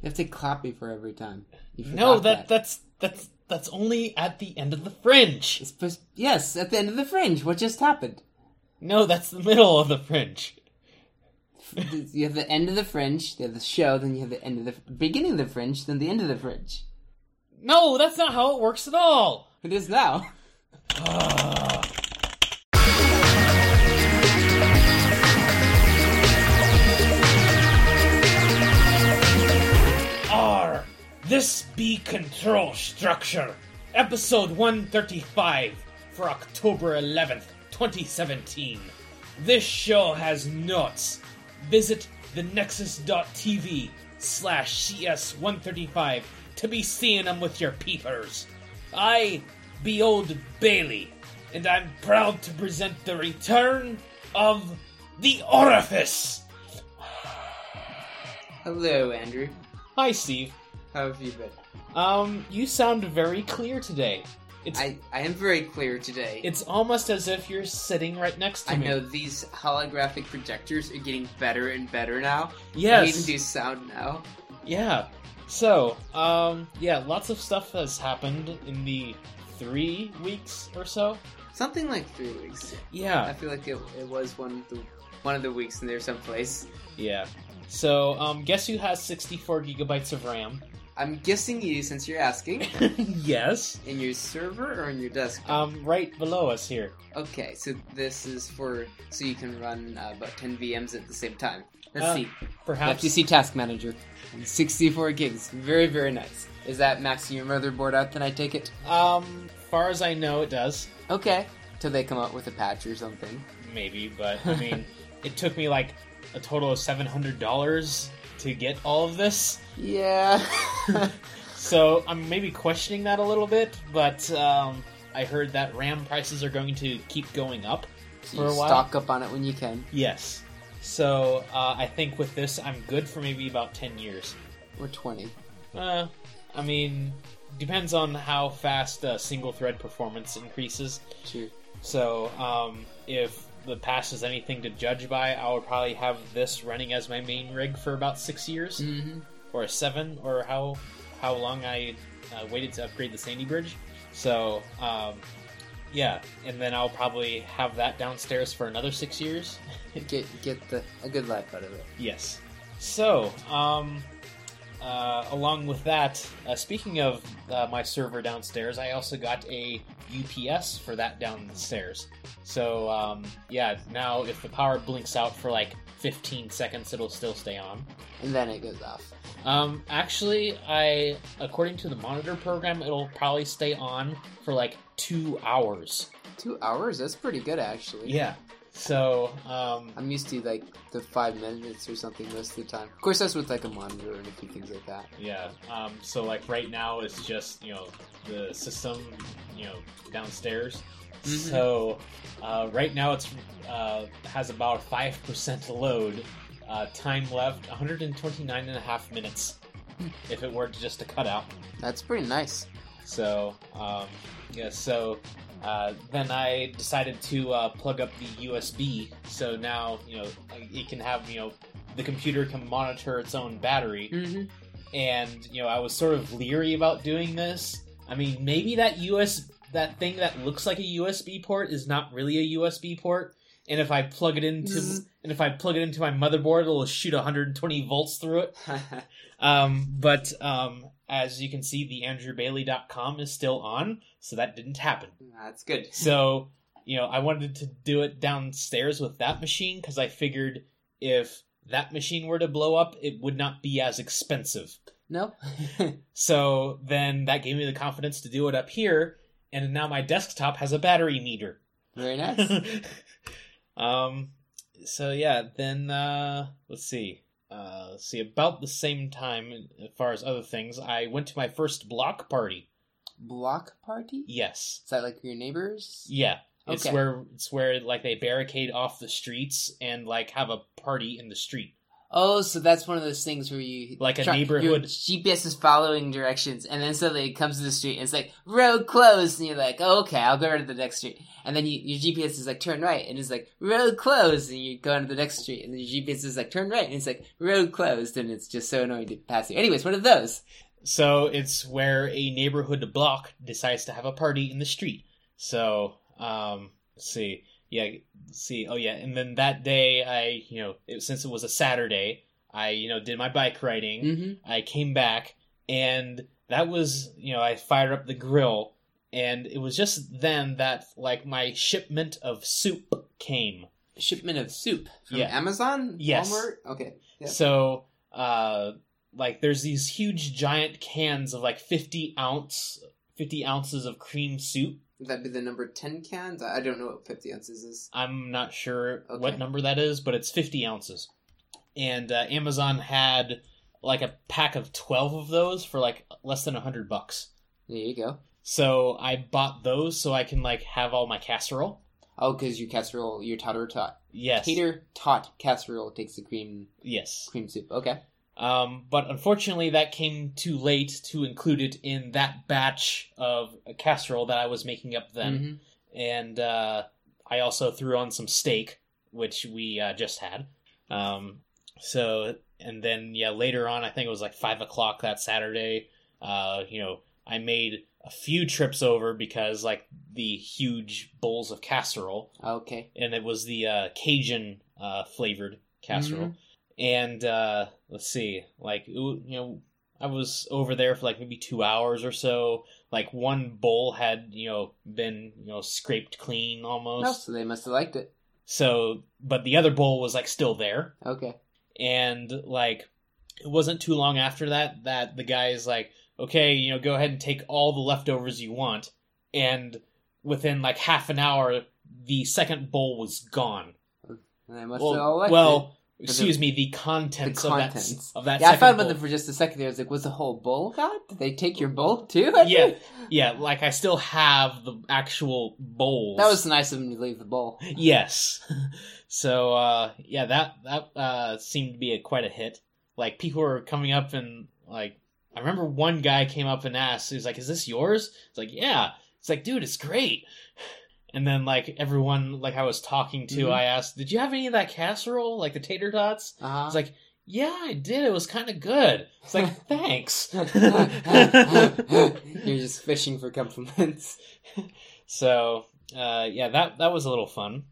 You have to clap before every time. No, forgot that that's that's that's only at the end of the fringe. Supposed- yes, at the end of the fringe. What just happened? No, that's the middle of the fringe. you have the end of the fringe, you have the show, then you have the end of the beginning of the fringe, then the end of the fringe. No, that's not how it works at all. It is now. Ah. This be control structure. Episode 135 for October 11th, 2017. This show has notes. Visit thenexus.tv slash CS135 to be seeing them with your peepers. I be old Bailey, and I'm proud to present the return of the Orifice. Hello, Andrew. Hi, Steve. How have you been? Um, you sound very clear today. It's I, I am very clear today. it's almost as if you're sitting right next to I me. know these holographic projectors are getting better and better now. Yes. They even do sound now. Yeah. So, um, yeah, lots of stuff has happened in the three weeks or so. Something like three weeks. Yeah. I feel like it, it was one of the one of the weeks in there someplace. Yeah. So, um, guess who has 64 gigabytes of RAM? I'm guessing you since you're asking. yes. In your server or in your desktop? Um, right below us here. Okay, so this is for so you can run uh, about 10 VMs at the same time. Let's Uh, see. Perhaps. FTC Task Manager. 64 gigs. Very, very nice. Is that maxing your motherboard out, then I take it? Um, far as I know, it does. Okay. Till they come out with a patch or something. Maybe, but I mean, it took me like a total of $700 to get all of this. Yeah. So I'm maybe questioning that a little bit, but um, I heard that RAM prices are going to keep going up So for a while. stock up on it when you can. Yes. So uh, I think with this, I'm good for maybe about 10 years. Or 20. Uh, I mean, depends on how fast uh, single thread performance increases. Sure. So um, if the past is anything to judge by, I would probably have this running as my main rig for about six years. Mm-hmm. or seven, or how how long I uh, waited to upgrade the Sandy Bridge. So, um, yeah, and then I'll probably have that downstairs for another six years. Get get the a good life out of it. yes. So, um, uh, along with that, uh, speaking of uh, my server downstairs, I also got a UPS for that downstairs. So, um, yeah, now if the power blinks out for like 15 seconds, it'll still stay on. And then it goes off. Um, actually, I according to the monitor program, it'll probably stay on for like two hours. Two hours? That's pretty good, actually. Yeah. So, um, I'm used to like the five minutes or something most of the time. Of course, that's with like a monitor and a few things like that. yeah. Um, so like right now, it's just you know the system, you know, downstairs. Mhm. So uh, right now, it's uh, has about five percent load. Uh, time left 129 and a half minutes. If it were just to cut out. That's pretty nice. So, um, yeah, so uh, then I decided to uh, plug up the USB. So now, you know, it can have, you know, the computer can monitor its own battery. Mm-hmm. And, you know, I was sort of leery about doing this. I mean, maybe that US, that thing that looks like a USB port is not really a USB port. And if I plug it into, Zzz. and if I plug it into my motherboard, it'll shoot 120 volts through it. Um, but um, as you can see, the AndrewBailey.com is still on, so that didn't happen. That's good. So, you know, I wanted to do it downstairs with that machine because I figured if that machine were to blow up, it would not be as expensive. No? So then that gave me the confidence to do it up here, and now my desktop has a battery meter. Very nice. um, so yeah, then uh, let's see. Uh, let's see, about the same time, as far as other things, I went to my first block party. Block party? Yes, Is that like your neighbors? yeah, it's Okay. where it's where like they barricade off the streets and like have a party in the street. Oh, so that's one of those things where you Like a your neighborhood- GPS is following directions, and then suddenly it comes to the street, and it's like road closed, and you're like, oh, okay, I'll go right to the next street, and then you, your GPS is like turn right, and it's like road closed, and you go on to the next street, and then your GPS is like turn right, and it's like road closed, and it's just so annoying to pass you. Anyways, what are those? So it's where a neighborhood block decides to have a party in the street. So, um, let's see. Yeah, see. Oh yeah, and then that day I, you know, it, since it was a Saturday, I, you know, did my bike riding. Mm-hmm. I came back and that was, you know, I fired up the grill and it was just then that like my shipment of soup came. Shipment of soup from Yeah. Amazon, Yes. Walmart. Okay, Yep. So, uh, like there's these huge giant cans of like 50 ounce 50 ounces of cream soup would that be the number ten cans? I don't know what fifty ounces is. i'm not sure Okay. what number that is but it's 50 ounces and uh, amazon had like a pack of 12 of those for like less than 100 bucks There you go. so i bought those so i can like have all my casserole Oh, because your casserole, your tater tot, yes tater tot casserole takes the cream yes cream soup. Okay. Um, but unfortunately, that came too late to include it in that batch of casserole that I was making up then. Mhm. And uh, I also threw on some steak, which we uh, just had. Um, so, and then, yeah, later on, I think it was like 5 o'clock that Saturday, uh, you know, I made a few trips over because, like, the huge bowls of casserole, Okay. and it was the uh, Cajun uh, flavored casserole. And uh, let's see, like you know, I was over there for like maybe two hours or so. Like one bowl had you know been you know scraped clean almost. No, so they must have liked it. So, but the other bowl was like still there, Okay. and like it wasn't too long after that that the guy is like, okay, you know, go ahead and take all the leftovers you want, and within like half an hour, the second bowl was gone. And they must have Well, have all liked well, the- excuse me, the contents, The of that of that. Yeah, I thought about bowl. them for just a second there. I was like, was the whole bowl gone? Did they take your bowl too? Yeah. Yeah, like I still have the actual bowls. That was nice of them to leave the bowl. yes. so uh, yeah, that that uh, seemed to be a, quite a hit. Like people were coming up and like I remember one guy came up and asked, he's like, "Is this yours?" It's like, "Yeah." It's like, "Dude, it's great." And then like everyone like I was talking to, Mhm. I asked, "Did you have any of that casserole, like the tater tots?" Uh-huh. It's like, "Yeah, I did. It was kind of good." It's like, "Thanks." You're just fishing for compliments. so uh, yeah, that that was a little fun.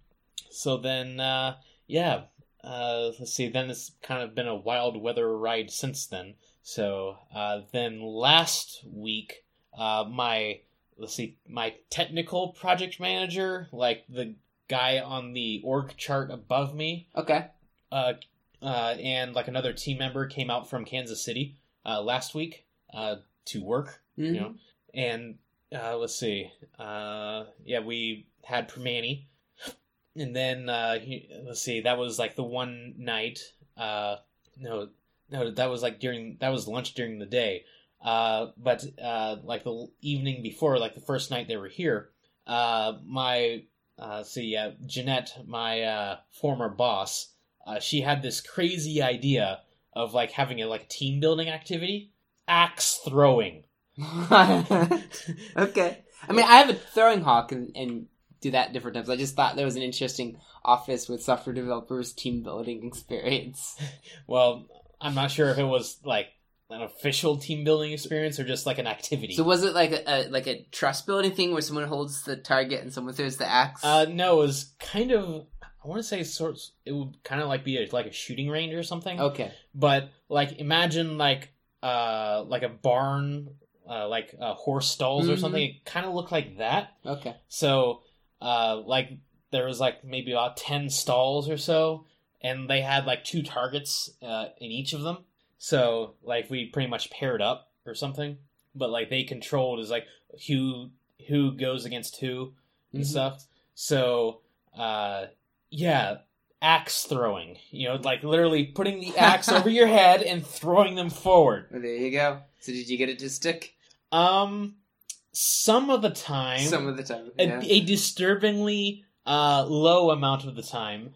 So then, uh, yeah, uh, let's see. Then it's kind of been a wild weather ride since then. So uh, then last week, uh, my let's see, my technical project manager, like the guy on the org chart above me, Okay. uh, uh, and like another team member came out from Kansas City uh, last week uh, to work Mhm. you know and uh, let's see uh, yeah we had Primanti and then uh, he, let's see that was like the one night uh, no no that was like during that was lunch during the day uh, but uh, like the evening before like the first night they were here uh, my uh, see yeah Jeanette my uh, former boss uh, she had this crazy idea of like having a like team building activity axe throwing okay. I mean, I have a throwing hawk and, and do that different times. I just thought there was an interesting office with software developers team building experience. Well, I'm not sure if it was like an official team building experience or just like an activity. So was it like a, a like a trust building thing where someone holds the target and someone throws the axe? uh, no, it was kind of. I want to say sorts. It would kind of like be a, like a shooting range or something. okay. But like, imagine like uh like a barn, uh, like uh, horse stalls or Mhm. something. It kind of looked like that. Okay. So, uh, like there was like maybe about ten stalls or so, and they had like two targets uh, in each of them. So, like we pretty much paired up or something, but like they controlled is like who who goes against who and Mhm. stuff. So, uh, yeah, axe throwing. You know, like literally putting the axe over your head and throwing them forward. Well, there you go. So did you get it to stick? Um, some of the time, Some of the time. a, a disturbingly uh, low amount of the time.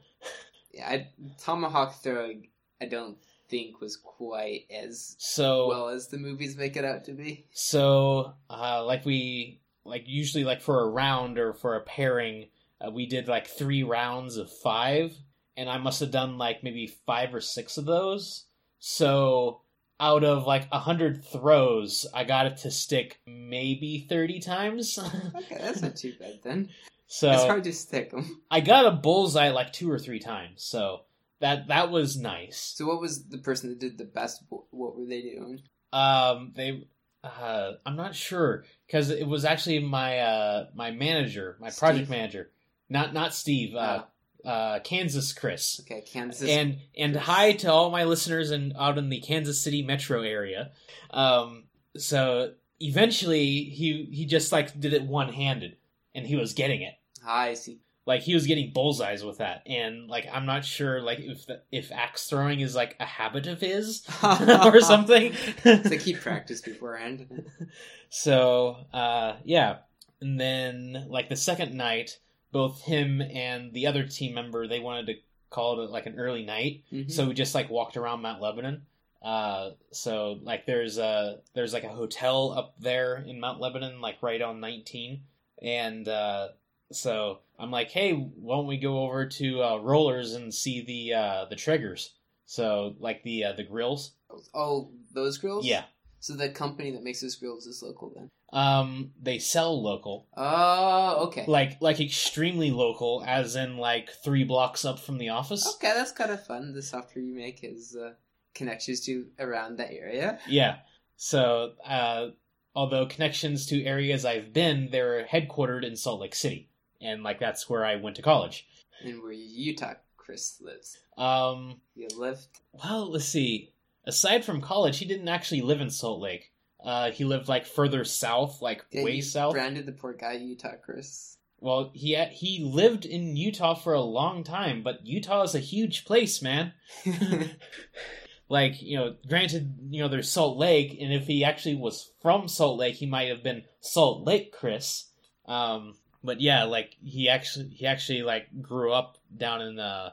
yeah I, tomahawk throwing. I don't think was quite as So well as the movies make it out to be. So, uh, like we like usually like for a round or for a pairing, uh, we did like three rounds of five, and I must have done like maybe five or six of those. So, out of like a hundred throws, I got it to stick maybe thirty times. Okay, that's not too bad then. so it's hard to stick them. I got a bullseye like two or three times. So that that was nice. So, what was the person that did the best? What were they doing? Um, they, uh, I'm not sure because it was actually my uh my manager, my project manager, not not Steve, uh, Ah, uh, Kansas Chris. okay, Kansas. And and Chris. hi to all my listeners and out in the Kansas City metro area. Um, so eventually he he just like did it one handed, and he was getting it. I see. Like he was getting bullseyes with that, and like I'm not sure like if the, if axe throwing is like a habit of his or something. So keep practice beforehand. So, uh, yeah. And then, like, the second night, both him and the other team member, they wanted to call it, like, an early night. Mhm. So we just, like, walked around Mount Lebanon. Uh, so, like, there's a, there's, like, a hotel up there in Mount Lebanon, like, right on 19. And, uh, so I'm like, hey, why don't we go over to, uh, Rolliers and see the, uh, the Traegers? So, like, the, uh, the grills. oh, those grills. Yeah. So the company that makes those grills is local then. Um, they sell local. Oh, okay. like like extremely local as in like three blocks up from the office Okay, that's kind of fun. The software you make has uh, connections to around that area. yeah so uh although connections to areas i've been they're headquartered in salt lake city and like that's where i went to college And where Utah Chris lives. um You lived. well let's see aside from college he didn't actually live in salt lake uh he lived like further south like Yeah, way you south branded the poor guy Utah Chris. well he he lived in utah for a long time but utah is a huge place man like you know granted you know there's salt lake and if he actually was from salt lake he might have been salt lake chris um but yeah like he actually he actually like grew up down in uh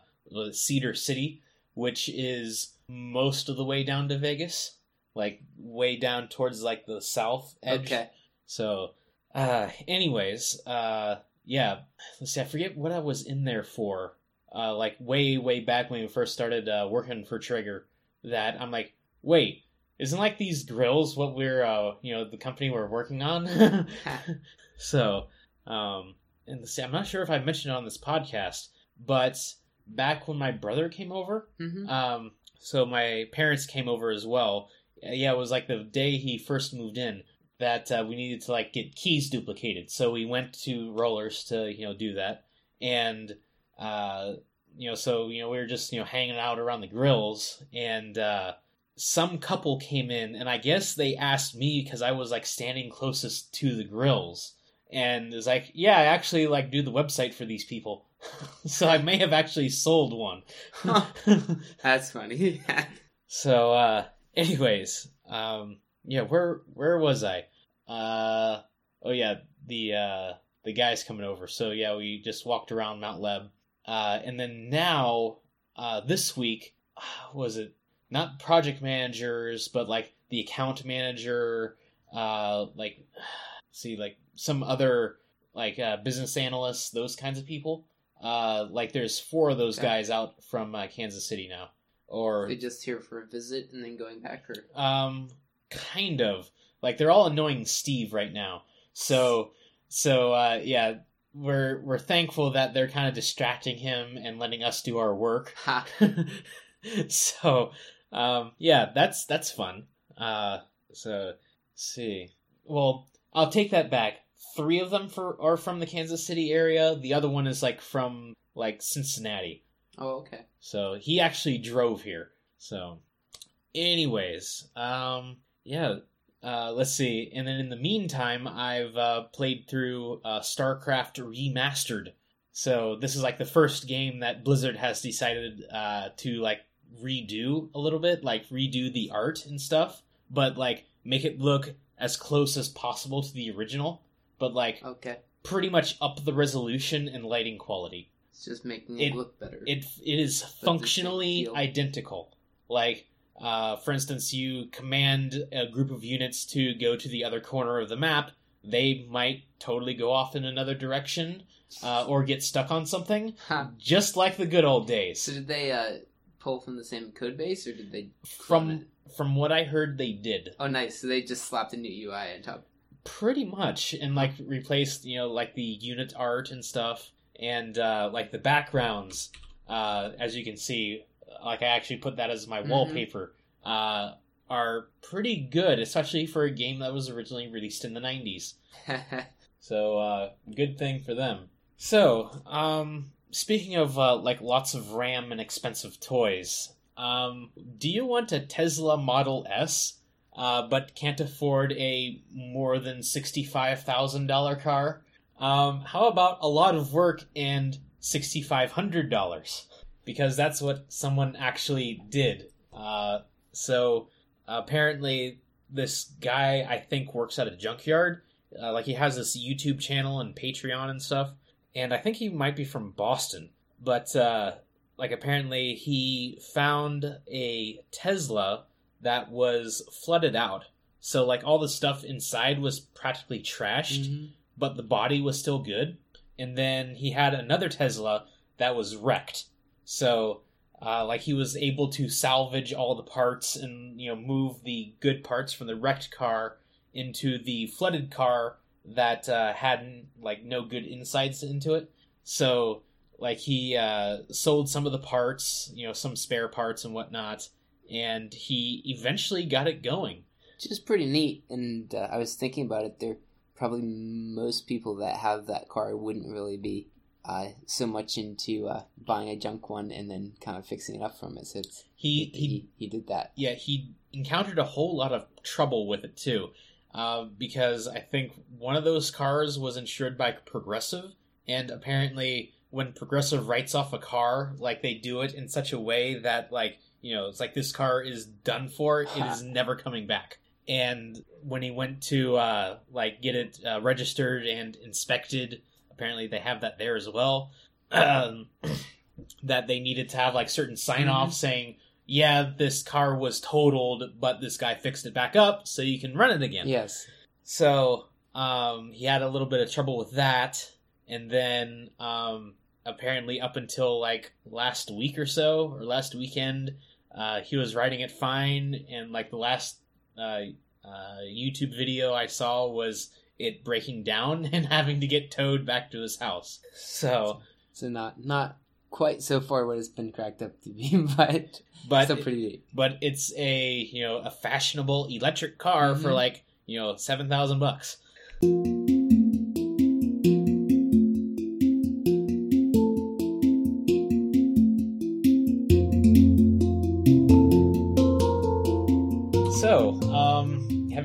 cedar city which is most of the way down to vegas like way down towards like the south edge okay. so, uh, anyways, uh, yeah, let's see, I forget what I was in there for. Uh, like way, way back when we first started uh, working for Traeger, that I'm like, wait, isn't like these grills what we're, uh, you know, the company we're working on? so, um, and see, I'm not sure if I mentioned it on this podcast, but back when my brother came over, hmm um, so my parents came over as well. Uh, Yeah, it was like the day he first moved in that uh, we needed to like get keys duplicated. So we went to Rolliers to you know do that, and uh, you know so you know we were just you know hanging out around the grills, and uh, some couple came in, and I guess they asked me because I was like standing closest to the grills, and it was like, yeah, I actually like do the website for these people. so I may have actually sold one. That's funny. So, uh, anyways, um, yeah, where where was I? Uh, oh yeah, the uh, the guys coming over. So yeah, we just walked around Mount Leb, uh, and then now, uh, this week, was it not project managers, but like the account manager, uh, like see, like some other like uh, business analysts, those kinds of people. Uh, like there's four of those Okay. guys out from uh, Kansas City now, or they just here for a visit and then going back, or um, kind of. Like they're all annoying Steve right now. So, so uh, yeah, we're we're thankful that they're kind of distracting him and letting us do our work. ha. so, um, yeah, that's that's fun. Uh, so let's see. Well, I'll take that back. Three of them for are from the Kansas City area. The other one is like from like Cincinnati. Oh, okay. So he actually drove here. So, anyways, um, yeah. Uh, let's see. And then in the meantime, I've uh, played through uh, StarCraft Remastered. So this is like the first game that Blizzard has decided uh, to like redo a little bit, like redo the art and stuff, but like make it look as close as possible to the original, but like Okay. pretty much up the resolution and lighting quality. It's just making It- it look better. It it is functionally identical. Like, uh, for instance, you command a group of units to go to the other corner of the map, they might totally go off in another direction uh, or get stuck on something, Huh. just like the good old days. So did they uh, pull from the same code base, or did they? From? From what I heard, they did Oh, nice. So they just slapped a new UI on top. pretty much, and like replaced you know like the unit art and stuff, and uh, like the backgrounds. Uh, as you can see, like I actually put that as my Mhm. wallpaper. Uh, are pretty good, especially for a game that was originally released in the '90s. So uh, good thing for them. So, um, speaking of uh, like lots of RAM and expensive toys, um, do you want a Tesla Model S, uh, but can't afford a more than sixty-five thousand dollar car? Um, how about a lot of work and sixty-five hundred dollars? Because that's what someone actually did. Uh, so apparently, this guy I think works at a junkyard uh, like he has this YouTube channel and Patreon and stuff, and I think he might be from Boston. But uh, like apparently he found a Tesla that was flooded out, so like all the stuff inside was practically trashed, Mhm. but the body was still good. And then he had another Tesla that was wrecked, so. Uh, like he was able to salvage all the parts and you know move the good parts from the wrecked car into the flooded car that uh, had like no good insights into it. So like he uh, sold some of the parts, you know, some spare parts and whatnot, and he eventually got it going. Which is pretty neat. And uh, I was thinking about it. There probably most people that have that car wouldn't really be uh, so much into uh, buying a junk one and then kind of fixing it up from it. So it's, He he, he he did that. yeah he encountered a whole lot of trouble with it too, uh, because I think one of those cars was insured by Progressive, and apparently when Progressive writes off a car, like they do it in such a way that like you know it's like this car is done for, it is never coming back. And when he went to uh, like get it uh, registered and inspected, apparently they have that there as well. Um, that they needed to have like certain sign off saying yeah, this car was totaled, but this guy fixed it back up so you can run it again. Yes. So um, he had a little bit of trouble with that, and then um, apparently up until like last week or so, or last weekend, uh, he was riding it fine, and like the last uh, uh, YouTube video I saw was it breaking down and having to get towed back to his house. So, So not not quite so far what it's been cracked up to be, but but still pretty neat. but it's a you know a fashionable electric car for Mhm. like you know seven thousand bucks.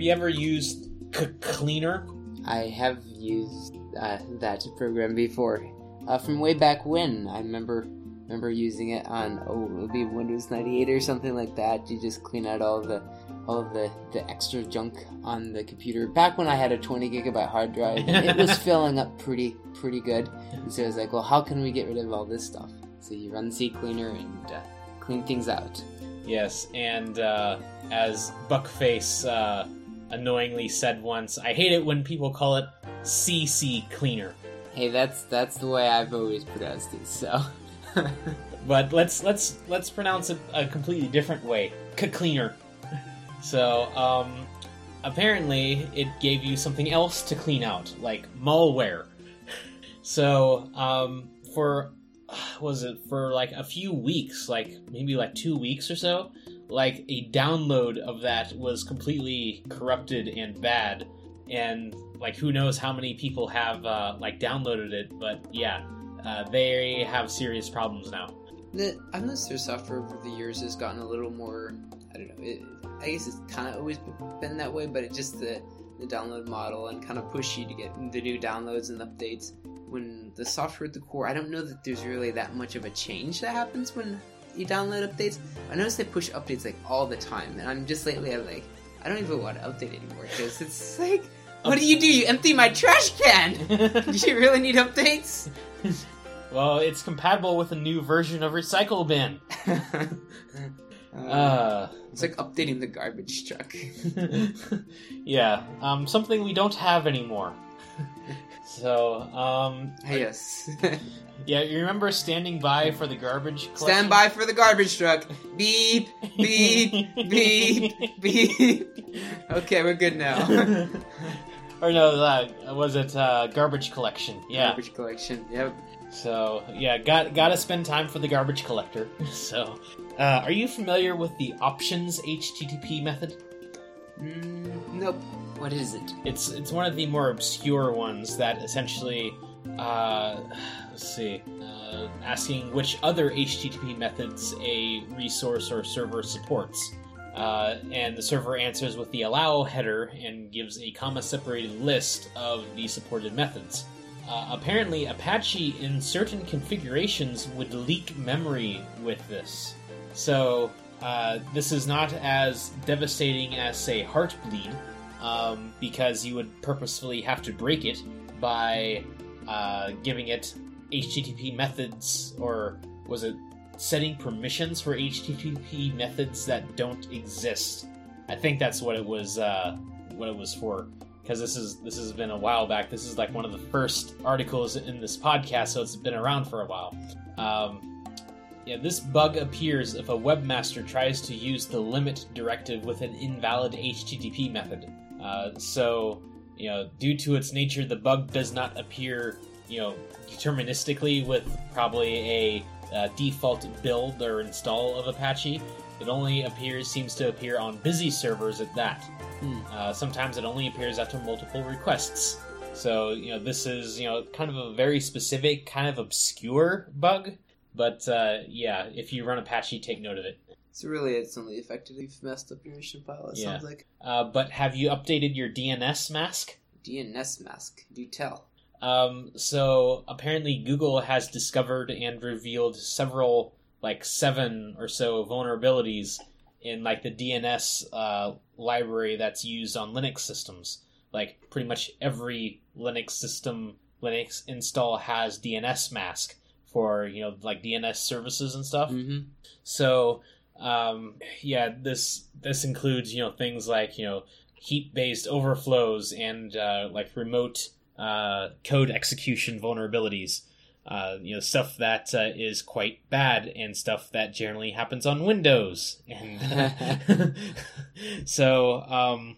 You ever used C- Cleaner? I have used uh, that program before, uh, from way back when. I remember remember using it on oh, it would be Windows 98 or something like that. You just clean out all the all of the, the extra junk on the computer. Back when I had a 20 gigabyte hard drive, it was filling up pretty pretty good. And so I was like, well, how can we get rid of all this stuff? So you run CCleaner and uh, clean things out. Yes, and uh, as Buckface uh, annoyingly said once, I hate it when people call it CC Cleaner. Hey, that's that's the way I've always pronounced it. So. but let's let's let's pronounce it a completely different way. Cleaner. So, um, apparently, it gave you something else to clean out, like malware. So, um, for was it for like a few weeks, like maybe like two weeks or so, like a download of that was completely corrupted and bad, and like who knows how many people have uh, like downloaded it, but yeah, uh, they have serious problems now. The, their software over the years has gotten a little more. I don't know. It, I guess it's kind of always been that way, but it just the the download model and kind of push you to get the new downloads and updates. When the software at the core, I don't know that there's really that much of a change that happens when you download updates. I notice they push updates like all the time, and I'm just lately I'm like, I don't even want to update anymore because it's like, what do you do? You empty my trash can. do you really need updates? well, it's compatible with a new version of Recycle Bin. Uh, it's like updating the garbage truck. yeah, um, something we don't have anymore. So, um, yes. yeah, you remember standing by for the garbage collection? Stand by for the garbage truck. Beep, beep, beep, beep. Okay, we're good now. or no, uh, was it uh, garbage collection? Yeah. Garbage collection. Yep. So yeah, got got to spend time for the garbage collector. So, uh, are you familiar with the options HTTP method? Mm, nope. What is it? It's it's one of the more obscure ones that essentially, uh, let's see, uh, asking which other HTTP methods a resource or server supports. Uh, and the server answers with the allow header and gives a comma separated list of the supported methods. Uh, apparently, Apache in certain configurations would leak memory with this. So, uh, this is not as devastating as, say, Heartbleed, um, because you would purposefully have to break it by uh, giving it HTTP methods, or was it setting permissions for HTTP methods that don't exist? I think that's what it was. Uh, what it was for because this is this has been a while back. This is like one of the first articles in this podcast, so it's been around for a while. Um, yeah, this bug appears if a webmaster tries to use the limit directive with an invalid HTTP method. Uh, so, you know, due to its nature, the bug does not appear, you know, deterministically with probably a uh, default build or install of Apache. It only appears seems to appear on busy servers at that. Hmm. Uh, sometimes it only appears after multiple requests. So, you know, this is, you know, kind of a very specific, kind of obscure bug. But, uh, yeah, if you run Apache, take note of it. So really, it's only affected if you've messed up your mission file. It Yeah. sounds like Uh, but have you updated your Dnsmasq? DNS mask. Do tell. Um, so apparently Google has discovered and revealed several, like seven or so vulnerabilities in like the DNS uh, library that's used on Linux systems. Like pretty much every Linux system, Linux install has Dnsmasq for you know like DNS services and stuff. Mm-hmm. So, um, yeah, this this includes you know things like you know heap based overflows and uh, like remote uh, code execution vulnerabilities. Uh, you know stuff that uh, is quite bad and stuff that generally happens on Windows. And so um,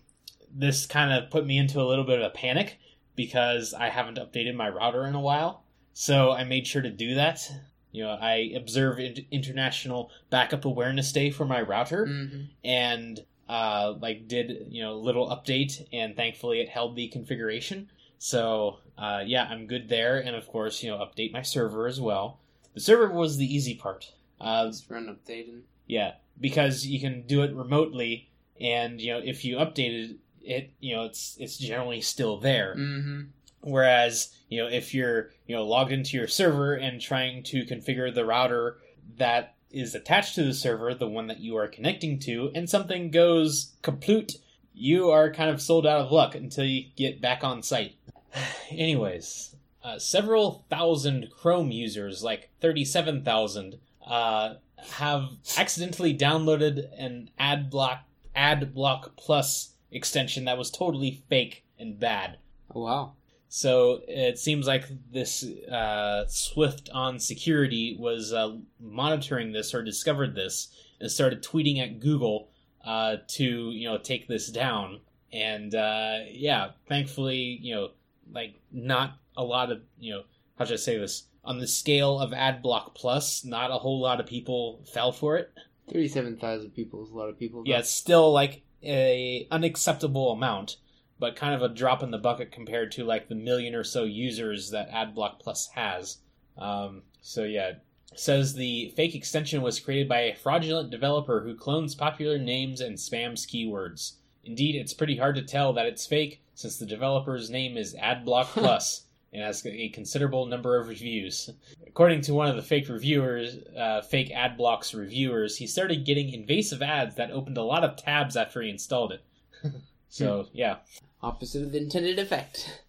this kind of put me into a little bit of a panic because I haven't updated my router in a while. So I made sure to do that. You know, I observe International Backup Awareness Day for my router, Mm-hmm. and uh, like did you know a little update, and thankfully it held the configuration. So uh, yeah, I'm good there, and of course you know update my server as well. The server was the easy part. Uh, Just run updating. yeah, because you can do it remotely, and you know if you updated it, you know it's it's generally still there. Mm-hmm. Whereas, you know, if you're, you know, logged into your server and trying to configure the router that is attached to the server, the one that you are connecting to, and something goes kaput, you are kind of sold out of luck until you get back on site. Anyways, uh, several thousand Chrome users, like 37,000, uh, have accidentally downloaded an ad block ad block Plus extension that was totally fake and bad. Oh wow. So it seems like this uh, SwiftOnSecurity was uh, monitoring this or discovered this and started tweeting at Google uh, to you know take this down. And uh, yeah, thankfully you know like not a lot of you know how should I say this on the scale of AdBlock Plus, not a whole lot of people fell for it. Thirty-seven thousand people is a lot of people. Yeah, it's still like a unacceptable amount, but kind of a drop in the bucket compared to like the million or so users that AdBlock Plus has. Um, so yeah, it says the fake extension was created by a fraudulent developer who clones popular names and spams keywords. Indeed, it's pretty hard to tell that it's fake since the developer's name is AdBlock Plus and has a considerable number of reviews. According to one of the fake reviewers, uh, fake AdBlock's reviewers, he started getting invasive ads that opened a lot of tabs after he installed it. so yeah. opposite of the intended effect.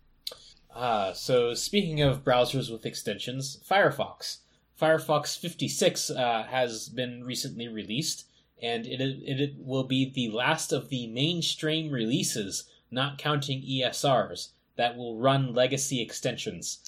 Uh, so speaking of browsers with extensions, Firefox. Firefox 56 uh, has been recently released, and it, it will be the last of the mainstream releases, not counting ESRs, that will run legacy extensions.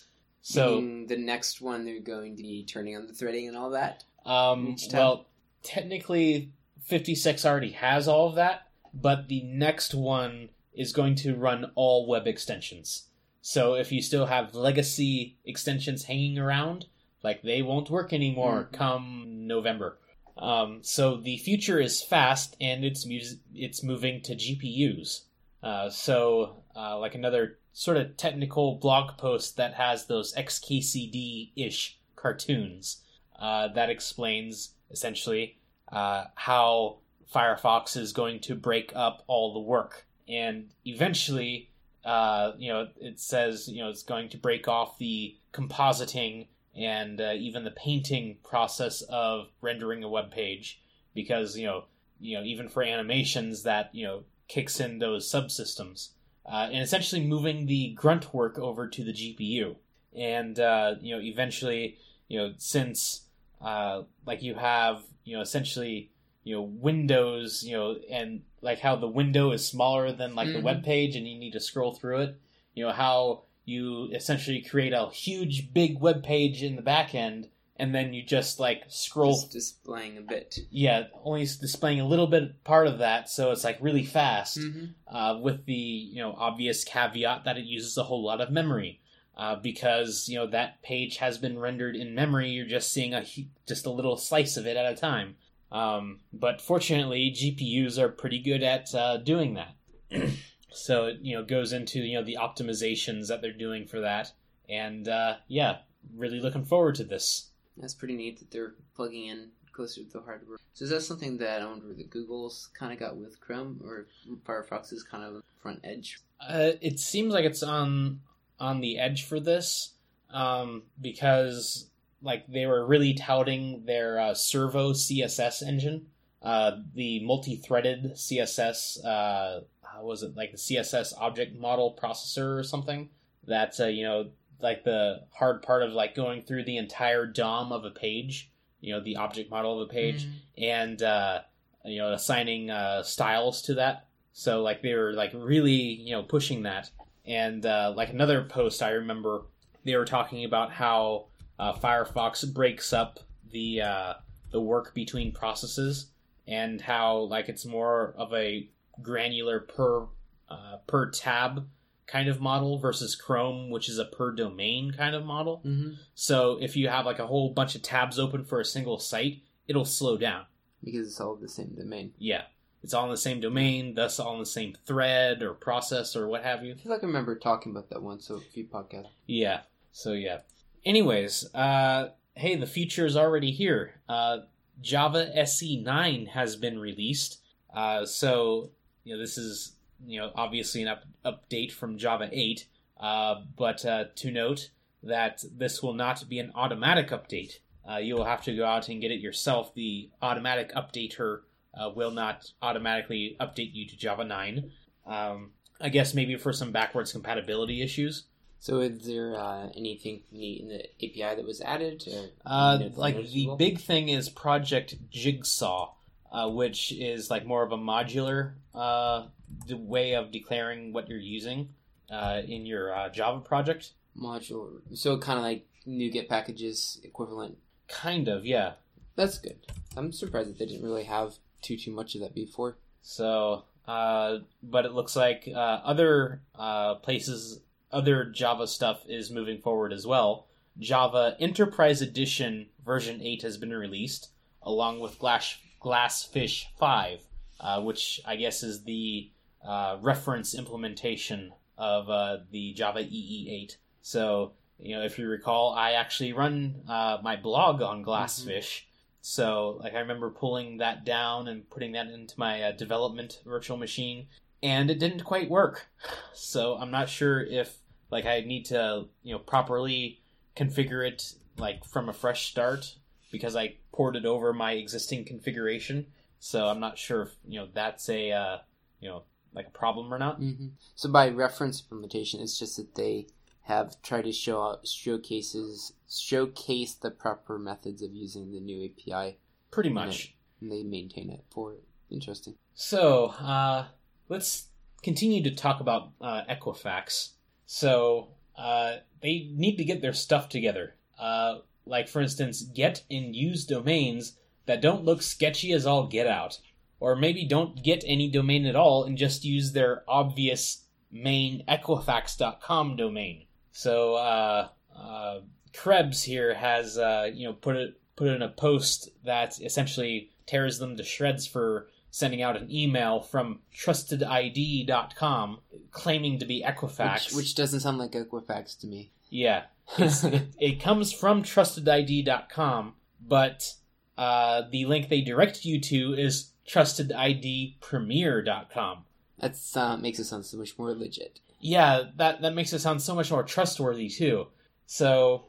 So, the next one they're going to be turning on the threading and all that. um, well, technically, 56 already has all of that, but the next one is going to run all web extensions. So if you still have legacy extensions hanging around, like they won't work anymore Mhm. come November. Um, so the future is fast, and it's mus- it's moving to GPUs. Uh, so uh, like another sort of technical blog post that has those XKCD ish cartoons uh, that explains essentially uh, how Firefox is going to break up all the work, and eventually, uh, you know, it says you know it's going to break off the compositing and uh, even the painting process of rendering a web page because you know you know even for animations that you know kicks in those subsystems uh, and essentially moving the grunt work over to the GPU and uh, you know eventually you know since uh, like you have you know essentially you know windows you know and like how the window is smaller than like the Mhm. web page and you need to scroll through it you know how you essentially create a huge big web page in the back end and then you just like scroll Just displaying a bit. yeah only displaying a little bit part of that so it's like really fast Mm-hmm. uh, with the you know obvious caveat that it uses a whole lot of memory uh, because you know that page has been rendered in memory you're just seeing a just a little slice of it at a time um, but fortunately gpus are pretty good at uh, doing that so it you know goes into you know the optimizations that they're doing for that and uh, yeah really looking forward to this That's pretty neat that they're plugging in closer to the hardware. So is that something that I wonder that Google's kind of got with Chrome, or Firefox is kind of front edge? Uh, it seems like it's on on the edge for this um, because like they were really touting their uh, Servo CSS engine, uh, the multi-threaded CSS. Uh, how was it like the CSS object model processor or something? That uh, you know, like the hard part of like going through the entire DOM of a page. You know, the object model of a page and uh, you know assigning uh, styles to that. So like they were like really you know pushing that. And uh, like another post I remember, they were talking about how uh, Firefox breaks up the uh, the work between processes and how like it's more of a granular per uh, per tab kind of model versus Chrome, which is a per domain kind of model. Mm-hmm. So if you have like a whole bunch of tabs open for a single site, it'll slow down. Because it's all the same domain. Yeah. It's all in the same domain, thus all in the same thread or process or what have you. I feel like I remember talking about that once, so a few podcasts. Yeah. So yeah. Anyways, uh hey, the future is already here. Uh Java SE9 has been released. Uh so, you know, this is, you know, obviously an up- update from Java 8, uh but uh to note that this will not be an automatic update. Uh, you will have to go out and get it yourself. The automatic updater uh, will not automatically update you to Java 9. Um, I guess maybe for some backwards compatibility issues. So is there uh, anything neat in the API that was added? Or, Uh, like the big thing is Project Jigsaw, uh, which is like more of a modular uh, the way of declaring what you're using uh, in your uh, Java project. module. So kind of like NuGet packages equivalent. Kind of, yeah. That's good. I'm surprised that they didn't really have too too much of that before. So, uh, but it looks like uh, other uh, places, other Java stuff is moving forward as well. Java Enterprise Edition version 8 has been released, along with Glass, Glassfish 5, uh, which I guess is the uh, reference implementation of uh, the Java EE8. So, you know, if you recall, I actually run uh, my blog on Glassfish. So, like, I remember pulling that down and putting that into my uh, development virtual machine, and it didn't quite work. So, I'm not sure if, like, I need to, you know, properly configure it, like, from a fresh start because I ported over my existing configuration. So, I'm not sure if, you know, that's a, uh, you know, like a problem or not. hmm So by reference implementation, it's just that they have tried to show out showcases showcase the proper methods of using the new API. Pretty much. and they maintain it for it. Interesting. So, uh, let's continue to talk about uh, Equifax. So, uh, they need to get their stuff together. Uh, like, for instance, get and use domains that don't look sketchy as all get out. Or maybe don't get any domain at all and just use their obvious main Equifax.com domain. So, uh, uh, Krebs here has, uh, you know, put it put in a post that essentially tears them to shreds for sending out an email from trustedid.com claiming to be Equifax. Which, which doesn't sound like Equifax to me. Yeah. It, it comes from trustedid.com, but uh, the link they direct you to is trustedidpremier.com. That uh, makes it sound so much more legit. Yeah, that, that makes it sound so much more trustworthy, too. So,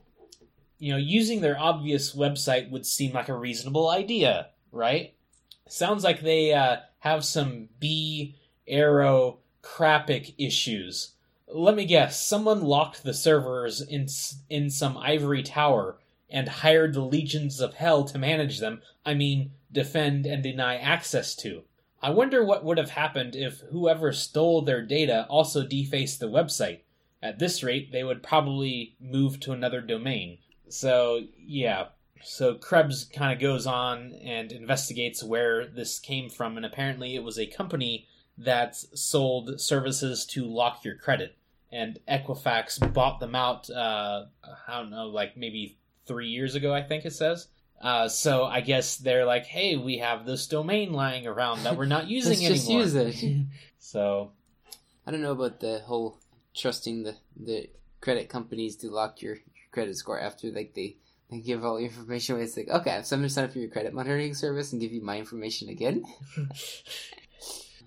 you know, using their obvious website would seem like a reasonable idea, right? Sounds like they uh, have some B arrow crapic issues. Let me guess, someone locked the servers in in some ivory tower and hired the legions of hell to manage them. I mean, defend and deny access to. I wonder what would have happened if whoever stole their data also defaced the website. At this rate, they would probably move to another domain. So, yeah. So Krebs kind of goes on and investigates where this came from, and apparently it was a company that sold services to lock your credit. And Equifax bought them out, uh, I don't know, like maybe three years ago, I think it says. Uh, so I guess they're like, hey, we have this domain lying around that we're not using Let's just anymore. use it. So, I don't know about the whole trusting the, the credit companies to lock your, your credit score after like they, they give all your information away. It's like, okay, so I'm gonna sign up for your credit monitoring service and give you my information again.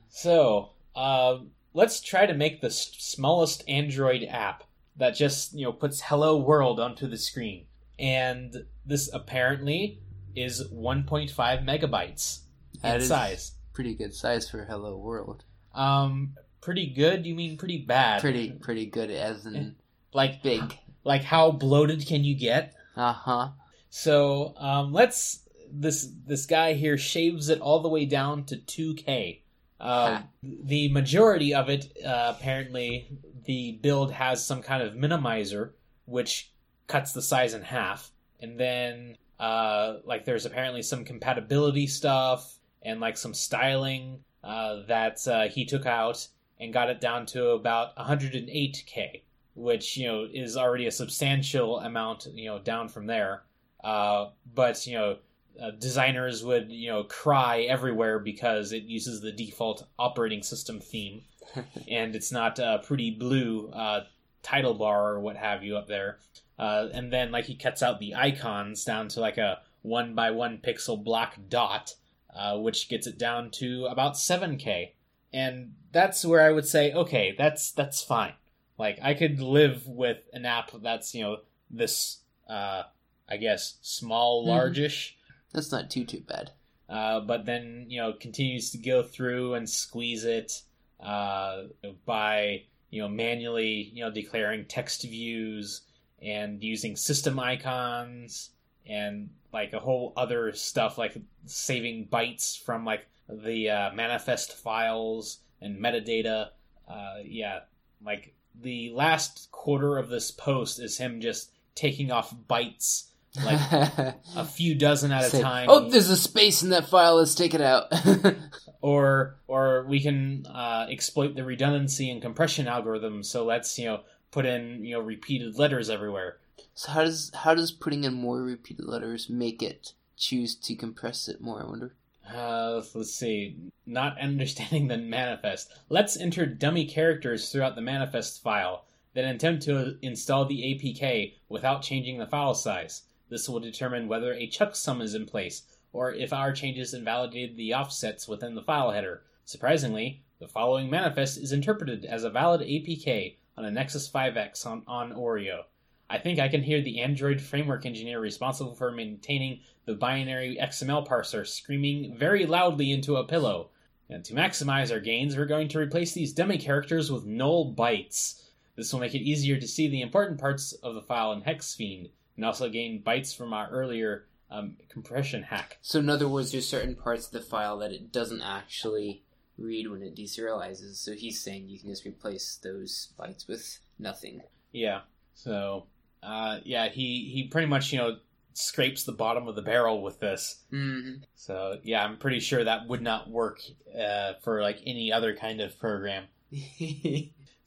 so uh, let's try to make the s- smallest Android app that just you know puts "Hello World" onto the screen, and this apparently is 1.5 megabytes That in is size. Pretty good size for Hello World. Um, pretty good. You mean pretty bad? Pretty pretty good as in like big. like how bloated can you get? Uh huh. So um, let's this this guy here shaves it all the way down to 2K. Uh, the majority of it, uh, apparently, the build has some kind of minimizer which cuts the size in half, and then uh, like there's apparently some compatibility stuff and like some styling uh, that uh, he took out and got it down to about 108k, which you know is already a substantial amount you know down from there. Uh, but you know, uh, designers would you know cry everywhere because it uses the default operating system theme, and it's not a pretty blue uh, title bar or what have you up there. Uh, and then like he cuts out the icons down to like a one by one pixel black dot, uh, which gets it down to about 7K. And that's where I would say, okay, that's that's fine. Like I could live with an app that's you know this, uh, I guess small, Mhm. largish, That's not too too bad. uh, but then you know continues to go through and squeeze it uh, by you know manually you know declaring text views and using system icons and like a whole other stuff like saving bytes from like the uh, manifest files and metadata. Uh, yeah, like the last quarter of this post is him just taking off bites like a few dozen at a time. Oh, there's a space in that file. Let's take it out. or or we can uh, exploit the redundancy and compression algorithm. So let's you know put in you know repeated letters everywhere. so how does how does putting in more repeated letters make it choose to compress it more? I wonder. Uh, let's see. Not understanding the manifest. Let's enter dummy characters throughout the manifest file, then attempt to install the APK without changing the file size. This will determine whether a checksum is in place, or if our changes invalidated the offsets within the file header. Surprisingly, the following manifest is interpreted as a valid APK on a Nexus 5X on, on Oreo. I think I can hear the Android framework engineer responsible for maintaining the binary XML parser screaming very loudly into a pillow. And to maximize our gains, we're going to replace these dummy characters with null bytes. This will make it easier to see the important parts of the file in hex Hexfiend, and also gain bytes from our earlier um, compression hack. So in other words, there's certain parts of the file that it doesn't actually read when it deserializes. So he's saying you can just replace those bytes with nothing. Yeah. So, uh, yeah, he he pretty much you know scrapes the bottom of the barrel with this. Mm-hmm. So yeah, I'm pretty sure that would not work uh, for like any other kind of program.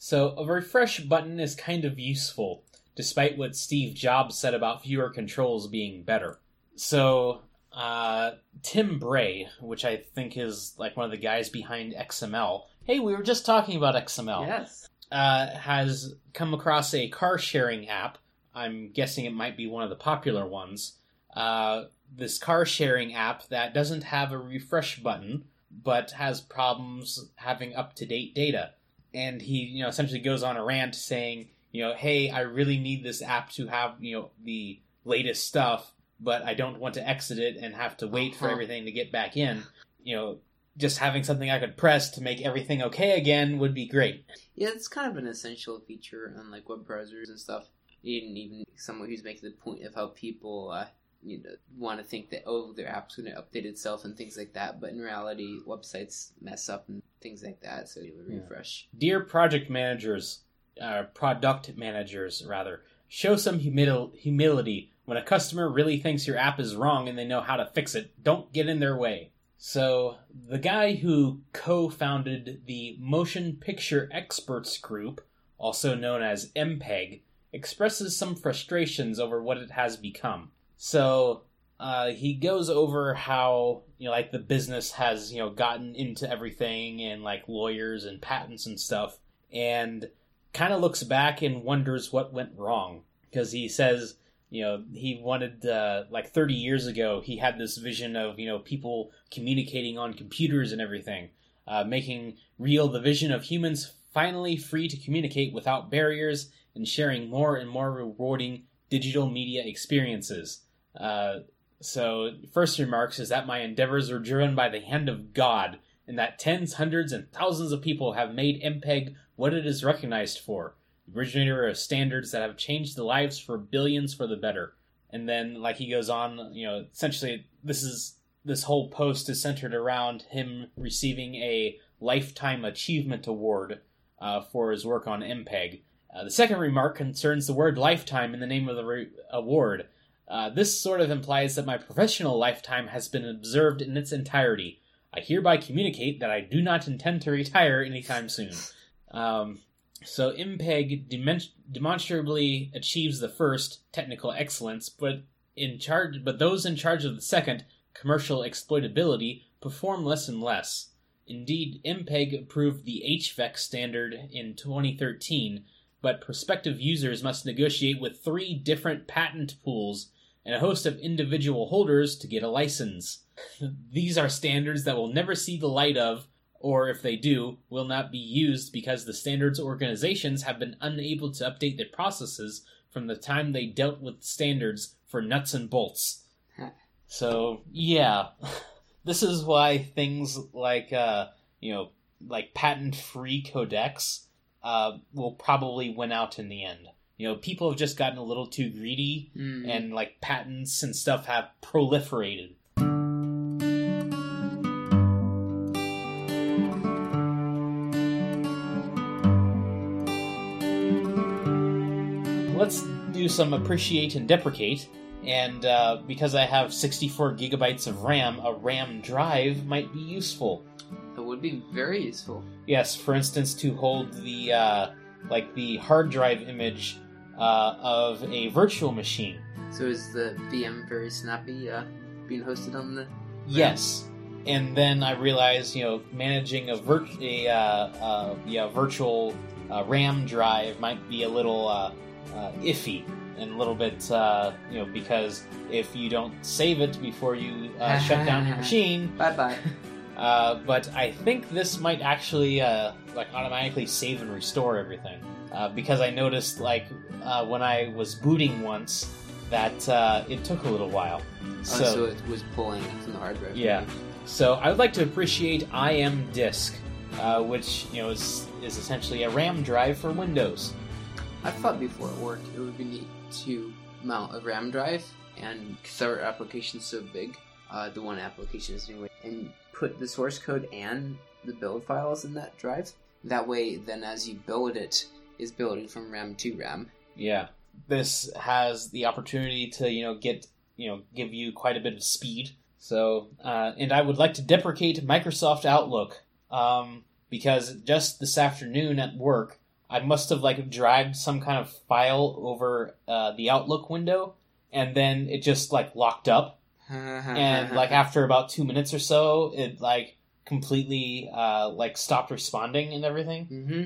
So a refresh button is kind of useful, despite what Steve Jobs said about fewer controls being better. So uh, Tim Bray, which I think is like one of the guys behind XML. Hey, we were just talking about XML. yes. Uh, has come across a car sharing app. I'm guessing it might be one of the popular ones. Uh, this car sharing app that doesn't have a refresh button, but has problems having up to date data. And he, you know, essentially goes on a rant saying, you know, hey, I really need this app to have, you know, the latest stuff, but I don't want to exit it and have to wait for Uh-huh. everything to get back in. You know, just having something I could press to make everything okay again would be great. Yeah, it's kind of an essential feature on like web browsers and stuff. Even even someone who's making the point of how people uh, you know want to think that oh their app's going to update itself and things like that, but in reality websites mess up and things like that, so you would Yeah. refresh. Dear project managers, uh, product managers, rather, show some humil- humility. When a customer really thinks your app is wrong and they know how to fix it, don't get in their way. So, the guy who co founded the Motion Picture Experts Group, also known as MPEG, expresses some frustrations over what it has become. So, uh, he goes over how you know like the business has you know gotten into everything and like lawyers and patents and stuff and kind of looks back and wonders what went wrong because he says you know he wanted uh, like 30 years ago he had this vision of you know people communicating on computers and everything uh, making real the vision of humans finally free to communicate without barriers and sharing more and more rewarding digital media experiences uh, so, first remarks is that my endeavors are driven by the hand of God, and that tens, hundreds, and thousands of people have made MPEG what it is recognized for the originator of standards that have changed the lives for billions for the better. And then, like he goes on, you know, essentially, this is this whole post is centered around him receiving a lifetime achievement award uh, for his work on MPEG. Uh, the second remark concerns the word lifetime in the name of the re- award. Uh, this sort of implies that my professional lifetime has been observed in its entirety. I hereby communicate that I do not intend to retire anytime soon. Um, so MPEG demen- demonstrably achieves the first technical excellence, but in charge, but those in charge of the second commercial exploitability perform less and less. Indeed, MPEG approved the HEVC standard in 2013, but prospective users must negotiate with three different patent pools and a host of individual holders to get a license. These are standards that will never see the light of, or if they do, will not be used because the standards organizations have been unable to update their processes from the time they dealt with standards for nuts and bolts. So, yeah. This is why things like, uh, you know, like patent free codecs uh, will probably win out in the end. You know, people have just gotten a little too greedy, Mm. and like patents and stuff have proliferated. Let's do some appreciate and deprecate. And uh, because I have 64 gigabytes of RAM, a RAM drive might be useful. Be very useful. Yes, for instance, to hold the uh, like the hard drive image uh, of a virtual machine. So is the VM very snappy uh, being hosted on the? Yes, and then I realized, you know, managing a, vir- a uh, uh, yeah virtual uh, RAM drive might be a little uh, uh, iffy and a little bit, uh, you know, because if you don't save it before you uh, shut down your machine, Bye bye. Uh, but I think this might actually uh, like automatically save and restore everything uh, because I noticed like uh, when I was booting once that uh, it took a little while. So, So, so it was pulling from the hard drive. Yeah. so I would like to appreciate ImDisk, uh, which you know is is essentially a RAM drive for Windows. I thought before it worked, it would be neat to mount a RAM drive and start applications so big, uh, the one application is anyway, and put the source code and the build files in that drive. That way, then as you build it, is building from RAM to RAM. Yeah. This has the opportunity to, you know, get, you know, give you quite a bit of speed. So, uh, and I would like to deprecate Microsoft Outlook um, because just this afternoon at work, I must have like dragged some kind of file over uh, the Outlook window, and then it just like locked up. And like after about two minutes or so, it like completely uh, like stopped responding and everything. hmm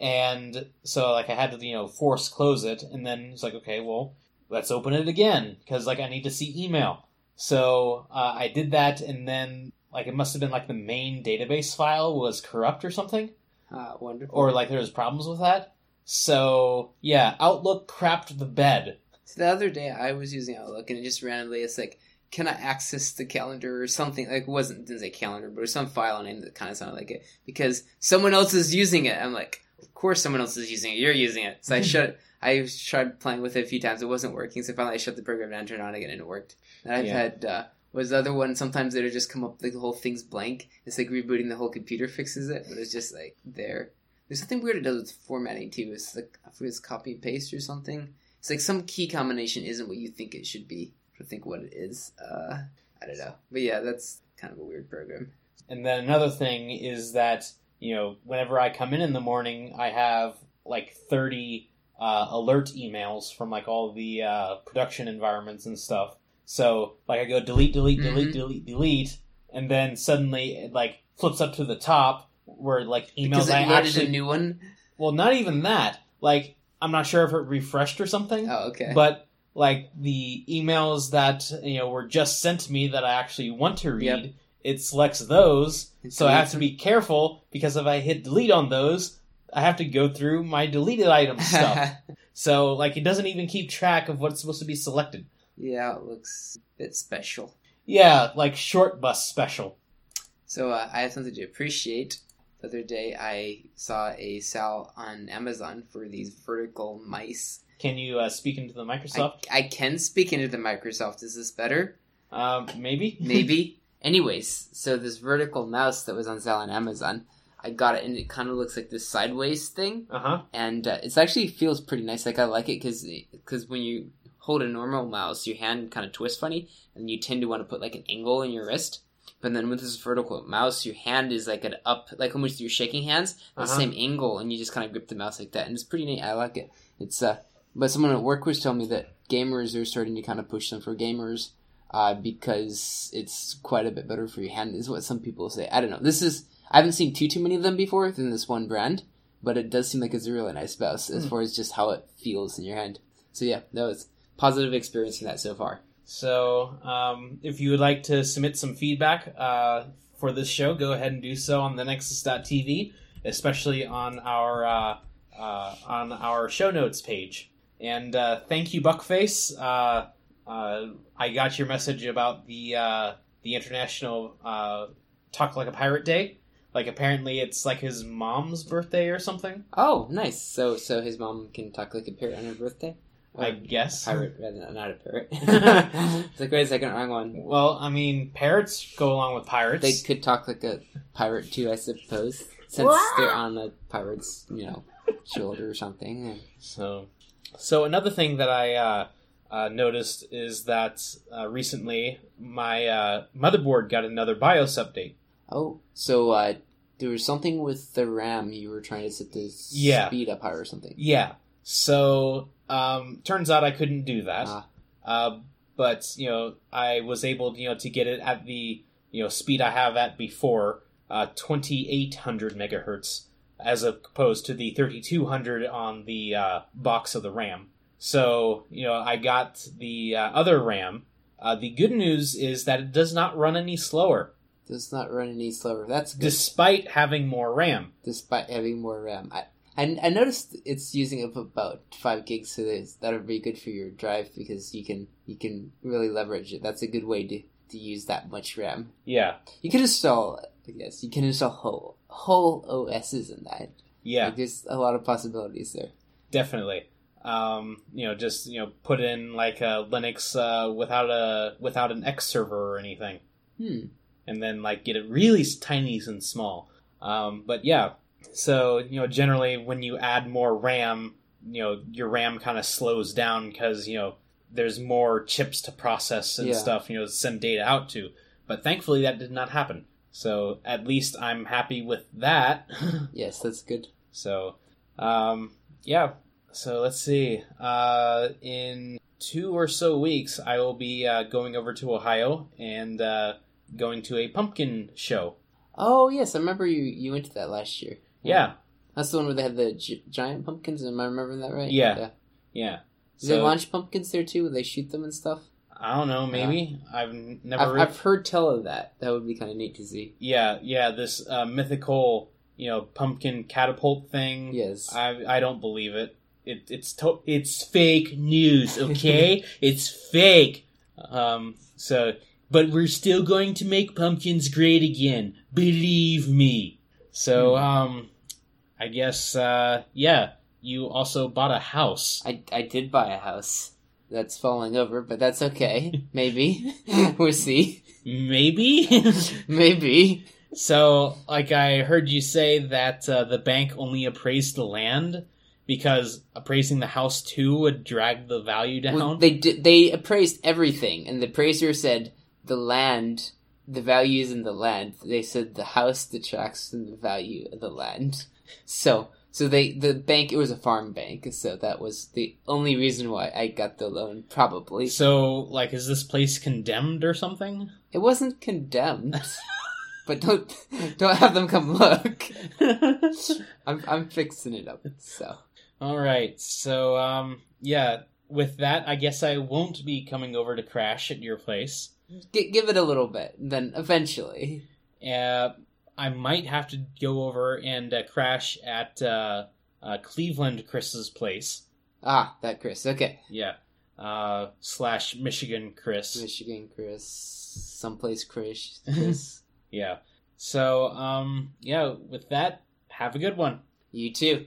And so like I had to you know force close it, and then it's like okay, well let's open it again because like I need to see email. So uh, I did that, and then like it must have been like the main database file was corrupt or something, Uh, wonderful. or like there was problems with that. So yeah, Outlook crapped the bed. So the other day I was using Outlook and it just randomly it's like, can I access the calendar or something? Like it wasn't didn't say calendar, but it was some file name that kind of sounded like it because someone else is using it. I'm like, of course someone else is using it. You're using it. So I shut. I tried playing with it a few times. It wasn't working. So finally I shut the program down, turned it on again, and it worked. And I've Yeah. had. Uh, was the other one sometimes it'll just come up like the whole thing's blank. It's like rebooting the whole computer fixes it, but it's just like there. There's something weird it does with formatting too. It's like if it's copy and paste or something. It's like some key combination isn't what you think it should be. I think what it is. Uh, I don't know, but yeah, that's kind of a weird program. And then another thing is that, you know, whenever I come in in the morning, I have like 30 uh, alert emails from like all the uh, production environments and stuff. So, like, I go delete, delete, delete, Mhm. delete, delete, and then suddenly it like flips up to the top where like emails Because it I actually. a new one. well, not even that. Like, I'm not sure if it refreshed or something Oh, okay. but like the emails that you know were just sent to me that I actually want to read, Yep. it selects those. It so I have to be careful because if I hit delete on those, I have to go through my deleted item stuff. so like it doesn't even keep track of what's supposed to be selected. yeah, it looks a bit special. Yeah, like short bus special. So uh, I have something to appreciate. The other day I saw a sale on Amazon for these vertical mice. Can you uh, speak into the Microsoft? I can speak into the Microsoft. Is this better? um, maybe. Maybe. Anyways, so this vertical mouse that was on sale on Amazon, I got it, and it kind of looks like this sideways thing, uh huh. and uh, it's actually feels pretty nice. Like I like it because when you hold a normal mouse, your hand kind of twists funny, and you tend to want to put like an angle in your wrist. But then with this vertical mouse, your hand is like an up, like almost you're shaking hands, the Uh-huh. same angle, and you just kind of grip the mouse like that, and it's pretty neat. I like it. It's uh, but someone at work was telling me that gamers are starting to kind of push them for gamers uh, because it's quite a bit better for your hand, is what some people say. I don't know. This is I haven't seen too too many of them before within this one brand, but it does seem like it's a really nice mouse as Hmm. far as just how it feels in your hand. So yeah, that was positive experience in that so far. So, um, if you would like to submit some feedback uh, for this show, go ahead and do so on thenexus.tv, especially on our uh, uh, on our show notes page. And uh, thank you, Buckface. Uh, uh, I got your message about the uh, the International uh, Talk Like a Pirate Day. Like apparently it's like his mom's birthday or something. Oh, nice. So so his mom can talk like a pirate on her birthday. I Or guess. pirate rather than not a parrot. it's like wait a second, wrong one. Well, I mean, parrots go along with pirates. They could talk like a pirate too, I suppose, since they're on the pirate's you know shoulder or something. So, so another thing that I uh, uh, noticed is that uh, recently my uh, motherboard got another BIOS update. Oh, so uh, there was something with the RAM you were trying to set the Yeah. speed up higher or something. Yeah. So, um, turns out I couldn't do that. Ah. Uh, but you know, I was able, you know, to get it at the you know speed I have at before, uh, twenty eight hundred megahertz, as opposed to the thirty two hundred on the uh, box of the RAM. So, you know, I got the uh, other RAM. Uh, the good news is that it does not run any slower, Does not run any slower. That's good, despite having more RAM. despite having more RAM. I, I I noticed it's using up about five gigs, so that'll be good for your drive because you can you can really leverage it. That's a good way to, to use that much RAM. Yeah, You can install, I guess, you can install whole whole OSs in that. yeah. Like, there's a lot of possibilities there. Definitely. Um, you know, just you know, put in like a Linux uh, without a without an X server or anything, Hmm. and then like get it really tiny and small. Um, but yeah, so you know, generally when you add more RAM, you know, your RAM kind of slows down because you know there's more chips to process and Yeah. stuff, you know, send data out to. But thankfully, that did not happen. So at least I'm happy with that. Yes, that's good. So, um, yeah. So let's see. Uh, in two or so weeks, I will be uh, going over to Ohio and uh, going to a pumpkin show. Oh yes, I remember you. You went to that last year. Yeah, That's the one where they had the gi- giant pumpkins. Am I remembering that right? Yeah. yeah. Do they launch pumpkins there too? Where they shoot them and stuff? I don't know. Maybe I've never. I've, I've heard tell of that. That would be kind of neat to see. yeah, yeah. This uh, mythical, you know, pumpkin catapult thing. Yes. I I don't believe it. It it's to- it's fake news, okay? it's fake. Um so but we're still going to make pumpkins great again. Believe me. So Hmm. um I guess uh yeah, you also bought a house. I I did buy a house that's falling over, but that's okay. Maybe we'll see. Maybe. Maybe. so like I heard you say that uh, the bank only appraised the land because appraising the house too would drag the value down. Well, they did. They appraised everything, and the appraiser said the land, the values in the land. They said the house detracts from the value of the land. So, so they the bank. It was a farm bank, so that was the only reason why I got the loan. Probably So, like, is this place condemned or something? it wasn't condemned, but don't don't have them come look. I'm I'm fixing it up. So All right. So, um, yeah. With that, I guess I won't be coming over to crash at your place. G- give it a little bit, then eventually. Uh, I might have to go over and uh, crash at uh, uh, Cleveland Chris's place. Ah, that Chris. Okay. Yeah. Uh, slash Michigan Chris. Michigan Chris, someplace Chris. Chris. Yeah. So, um, yeah. With that, have a good one. you too.